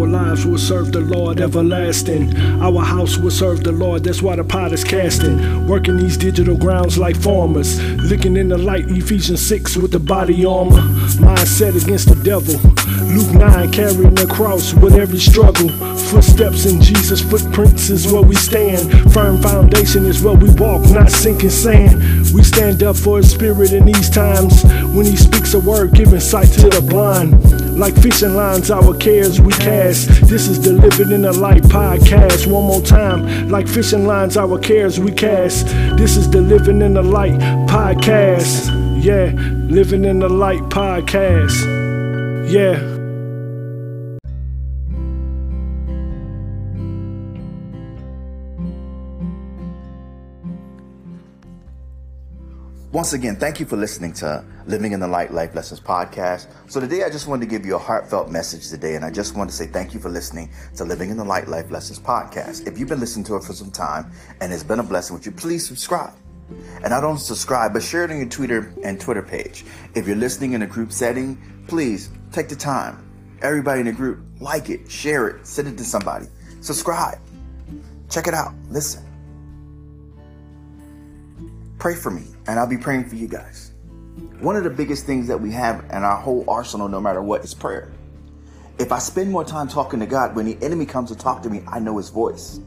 Our lives will serve the Lord everlasting. Our house will serve the Lord, that's why the pot is casting. Working these digital grounds like farmers. Looking in the light, Ephesians 6 with the body armor. Mindset against the devil. Luke 9 carrying the cross with every struggle. Footsteps in Jesus' footprints is where we stand. Firm foundation is where we walk, not sinking sand. We stand up for his spirit in these times. When he speaks a word, giving sight to the blind. Like fishing lines, our cares we cast. This is the Living in the Light podcast. One more time. Like fishing lines, our cares we cast. This is the Living in the Light podcast. Yeah, Living in the Light podcast. Yeah. Once again, thank you for listening to Living in the Light Life Lessons podcast. So today I just wanted to give you a heartfelt message today, and I just want to say thank you for listening to Living in the Light Life Lessons podcast. If you've been listening to it for some time and it's been a blessing, would you please subscribe? And not only subscribe, but share it on your Twitter and Twitter page. If you're listening in a group setting, please take the time. Everybody in the group, like it, share it, send it to somebody. Subscribe. Check it out. Listen. Pray for me and I'll be praying for you guys. One of the biggest things that we have in our whole arsenal, no matter what, is prayer. If I spend more time talking to God, when the enemy comes to talk to me, I know his voice.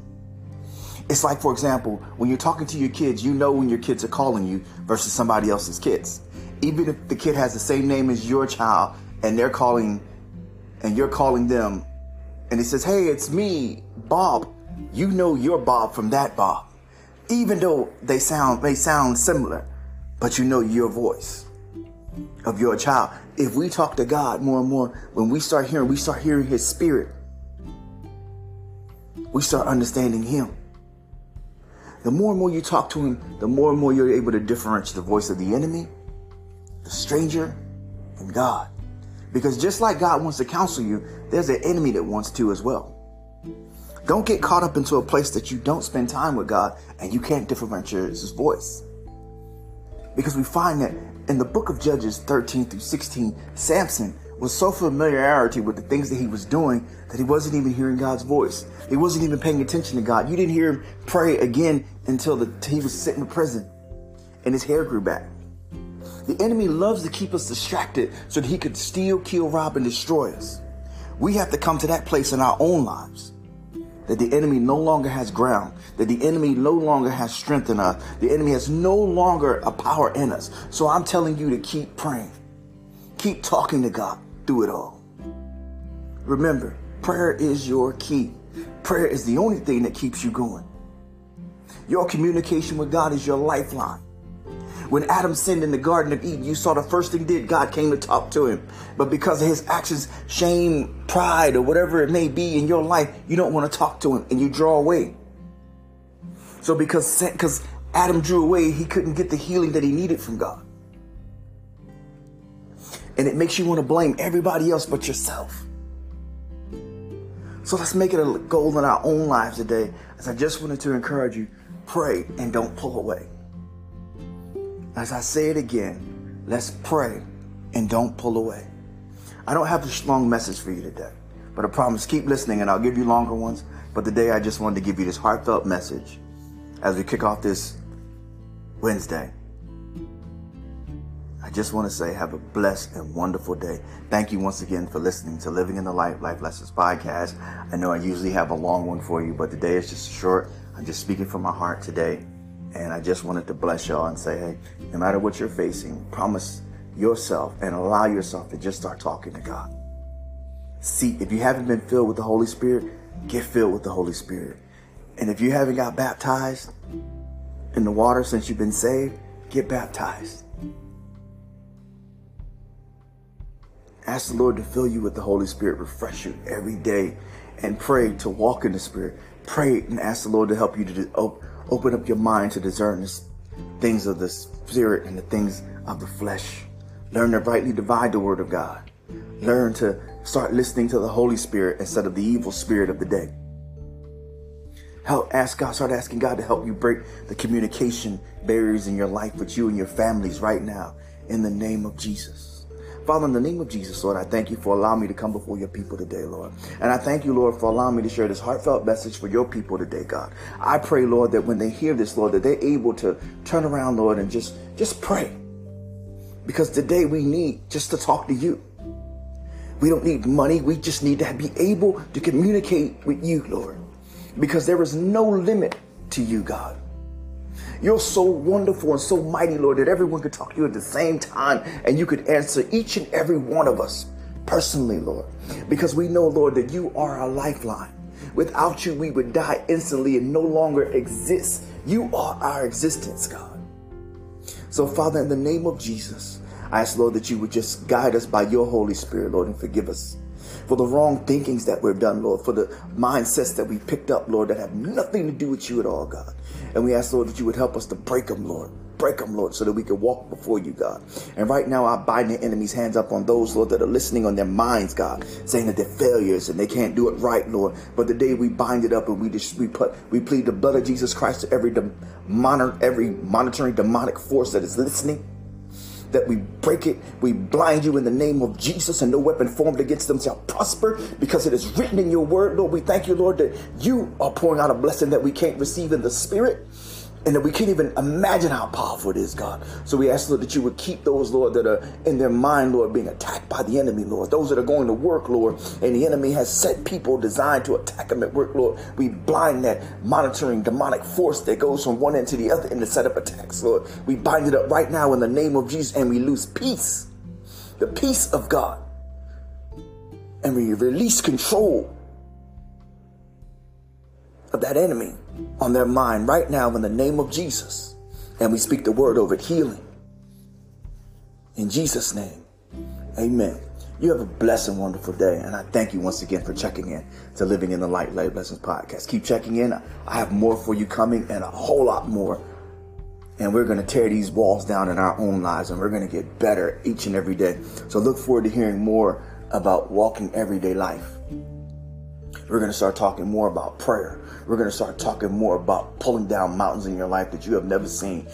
It's like, for example, when you're talking to your kids, you know when your kids are calling you versus somebody else's kids. Even if the kid has the same name as your child and they're calling and you're calling them and he says, Hey, it's me, Bob. You know you're Bob from that Bob. Even though they sound they sound similar but you know your voice of your child. If we talk to God more and more, when we start hearing, we start hearing His Spirit, we start understanding Him. The more and more you talk to Him, the more and more you're able to differentiate the voice of the enemy, the stranger, and God. Because just like God wants to counsel you, there's an enemy that wants to as well. Don't get caught up into a place that you don't spend time with God and you can't differentiate His voice. Because we find that in the book of Judges 13 through 16, Samson was so familiarity with the things that he was doing that he wasn't even hearing God's voice. He wasn't even paying attention to God. You didn't hear him pray again until the, he was sitting in prison and his hair grew back. The enemy loves to keep us distracted so that he could steal, kill, rob, and destroy us. We have to come to that place in our own lives that the enemy no longer has ground, that the enemy no longer has strength in us, the enemy has no longer a power in us. So I'm telling you to keep praying, keep talking to God through it all. Remember, prayer is your key. Prayer is the only thing that keeps you going. Your communication with God is your lifeline. When Adam sinned in the Garden of Eden, you saw the first thing did, God came to talk to him. But because of his actions, shame, pride, or whatever it may be in your life, you don't want to talk to him and you draw away. So because, because Adam drew away, he couldn't get the healing that he needed from God. And it makes you want to blame everybody else but yourself. So let's make it a goal in our own lives today. As I just wanted to encourage you, pray and don't pull away. As I say it again, let's pray and don't pull away. I don't have a long message for you today, but I promise keep listening and I'll give you longer ones. But today I just wanted to give you this heartfelt message as we kick off this Wednesday. I just want to say have a blessed and wonderful day. Thank you once again for listening to Living in the Light Life Lessons podcast. I know I usually have a long one for you, but today is just short. I'm just speaking from my heart today. And I just wanted to bless y'all and say, hey, no matter what you're facing, promise yourself and allow yourself to just start talking to God. See, if you haven't been filled with the Holy Spirit, get filled with the Holy Spirit. And if you haven't got baptized in the water since you've been saved, get baptized. Ask the Lord to fill you with the Holy Spirit, refresh you every day, and pray to walk in the Spirit. Pray and ask the Lord to help you to Open up your mind to discern the things of the spirit and the things of the flesh. Learn to rightly divide the word of God. Learn to start listening to the Holy Spirit instead of the evil spirit of the day. Help ask God, start asking God to help you break the communication barriers in your life with you and your families right now in the name of Jesus. Father, in the name of Jesus, Lord, I thank you for allowing me to come before your people today, Lord. And I thank you, Lord, for allowing me to share this heartfelt message for your people today, God. I pray, Lord, that when they hear this, Lord, that they're able to turn around, Lord, and just, just pray. Because today we need just to talk to you. We don't need money. We just need to be able to communicate with you, Lord. Because there is no limit to you, God. You're so wonderful and so mighty, Lord, that everyone could talk to you at the same time and you could answer each and every one of us personally, Lord. Because we know, Lord, that you are our lifeline. Without you, we would die instantly and no longer exist. You are our existence, God. So, Father, in the name of Jesus, I ask, Lord, that you would just guide us by your Holy Spirit, Lord, and forgive us for the wrong thinkings that we've done, Lord, for the mindsets that we picked up, Lord, that have nothing to do with you at all, God. And we ask, Lord, that you would help us to break them, Lord. Break them, Lord, so that we can walk before you, God. And right now, I bind the enemy's hands up on those, Lord, that are listening on their minds, God, saying that they're failures and they can't do it right, Lord. But the day we bind it up and we just we put we plead the blood of Jesus Christ to every monitor, every monitoring demonic force that is listening that we break it, we blind you in the name of Jesus, and no weapon formed against them shall prosper because it is written in your word, Lord. We thank you, Lord, that you are pouring out a blessing that we can't receive in the spirit and that we can't even imagine how powerful it is, God. So we ask, Lord, that you would keep those, Lord, that are in their mind, Lord, being attacked by the enemy, Lord. Those that are going to work, Lord, and the enemy has set people designed to attack them at work, Lord. We blind that monitoring demonic force that goes from one end to the other in the set up attacks, Lord. We bind it up right now in the name of Jesus and we lose peace, the peace of God. And we release control of that enemy on their mind right now in the name of Jesus. And we speak the word over it, healing. In Jesus' name, amen. You have a blessed and wonderful day. And I thank you once again for checking in to Living in the Light Life Lessons podcast. Keep checking in. I have more for you coming and a whole lot more. And we're going to tear these walls down in our own lives and we're going to get better each and every day. So look forward to hearing more about walking everyday life. We're going to start talking more about prayer. We're going to start talking more about pulling down mountains in your life that you have never seen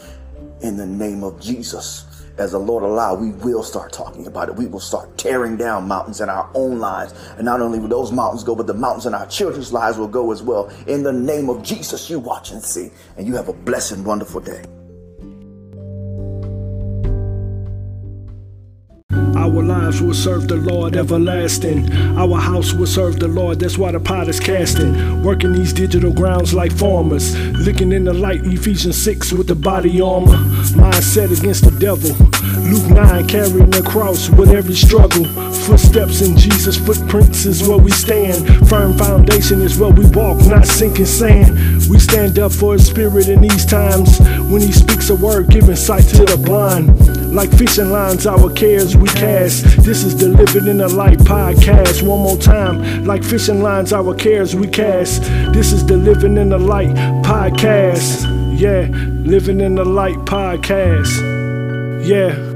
in the name of Jesus. As the Lord allow, we will start talking about it. We will start tearing down mountains in our own lives. And not only will those mountains go, but the mountains in our children's lives will go as well. In the name of Jesus, you watch and see. And you have a blessed, wonderful day. Our lives will serve the Lord everlasting. Our house will serve the Lord, that's why the pot is casting. Working these digital grounds like farmers. Looking in the light, Ephesians 6 with the body armor. Mindset against the devil. Luke 9 carrying the cross with every struggle. Footsteps in Jesus' footprints is where we stand. Firm foundation is where we walk, not sinking sand. We stand up for his spirit in these times. When he speaks a word, giving sight to the blind. Like fishing lines, our cares we cast. This is the Living in the Light podcast. One more time. Like fishing lines, our cares we cast. This is the Living in the Light podcast. Yeah, Living in the Light podcast. Yeah.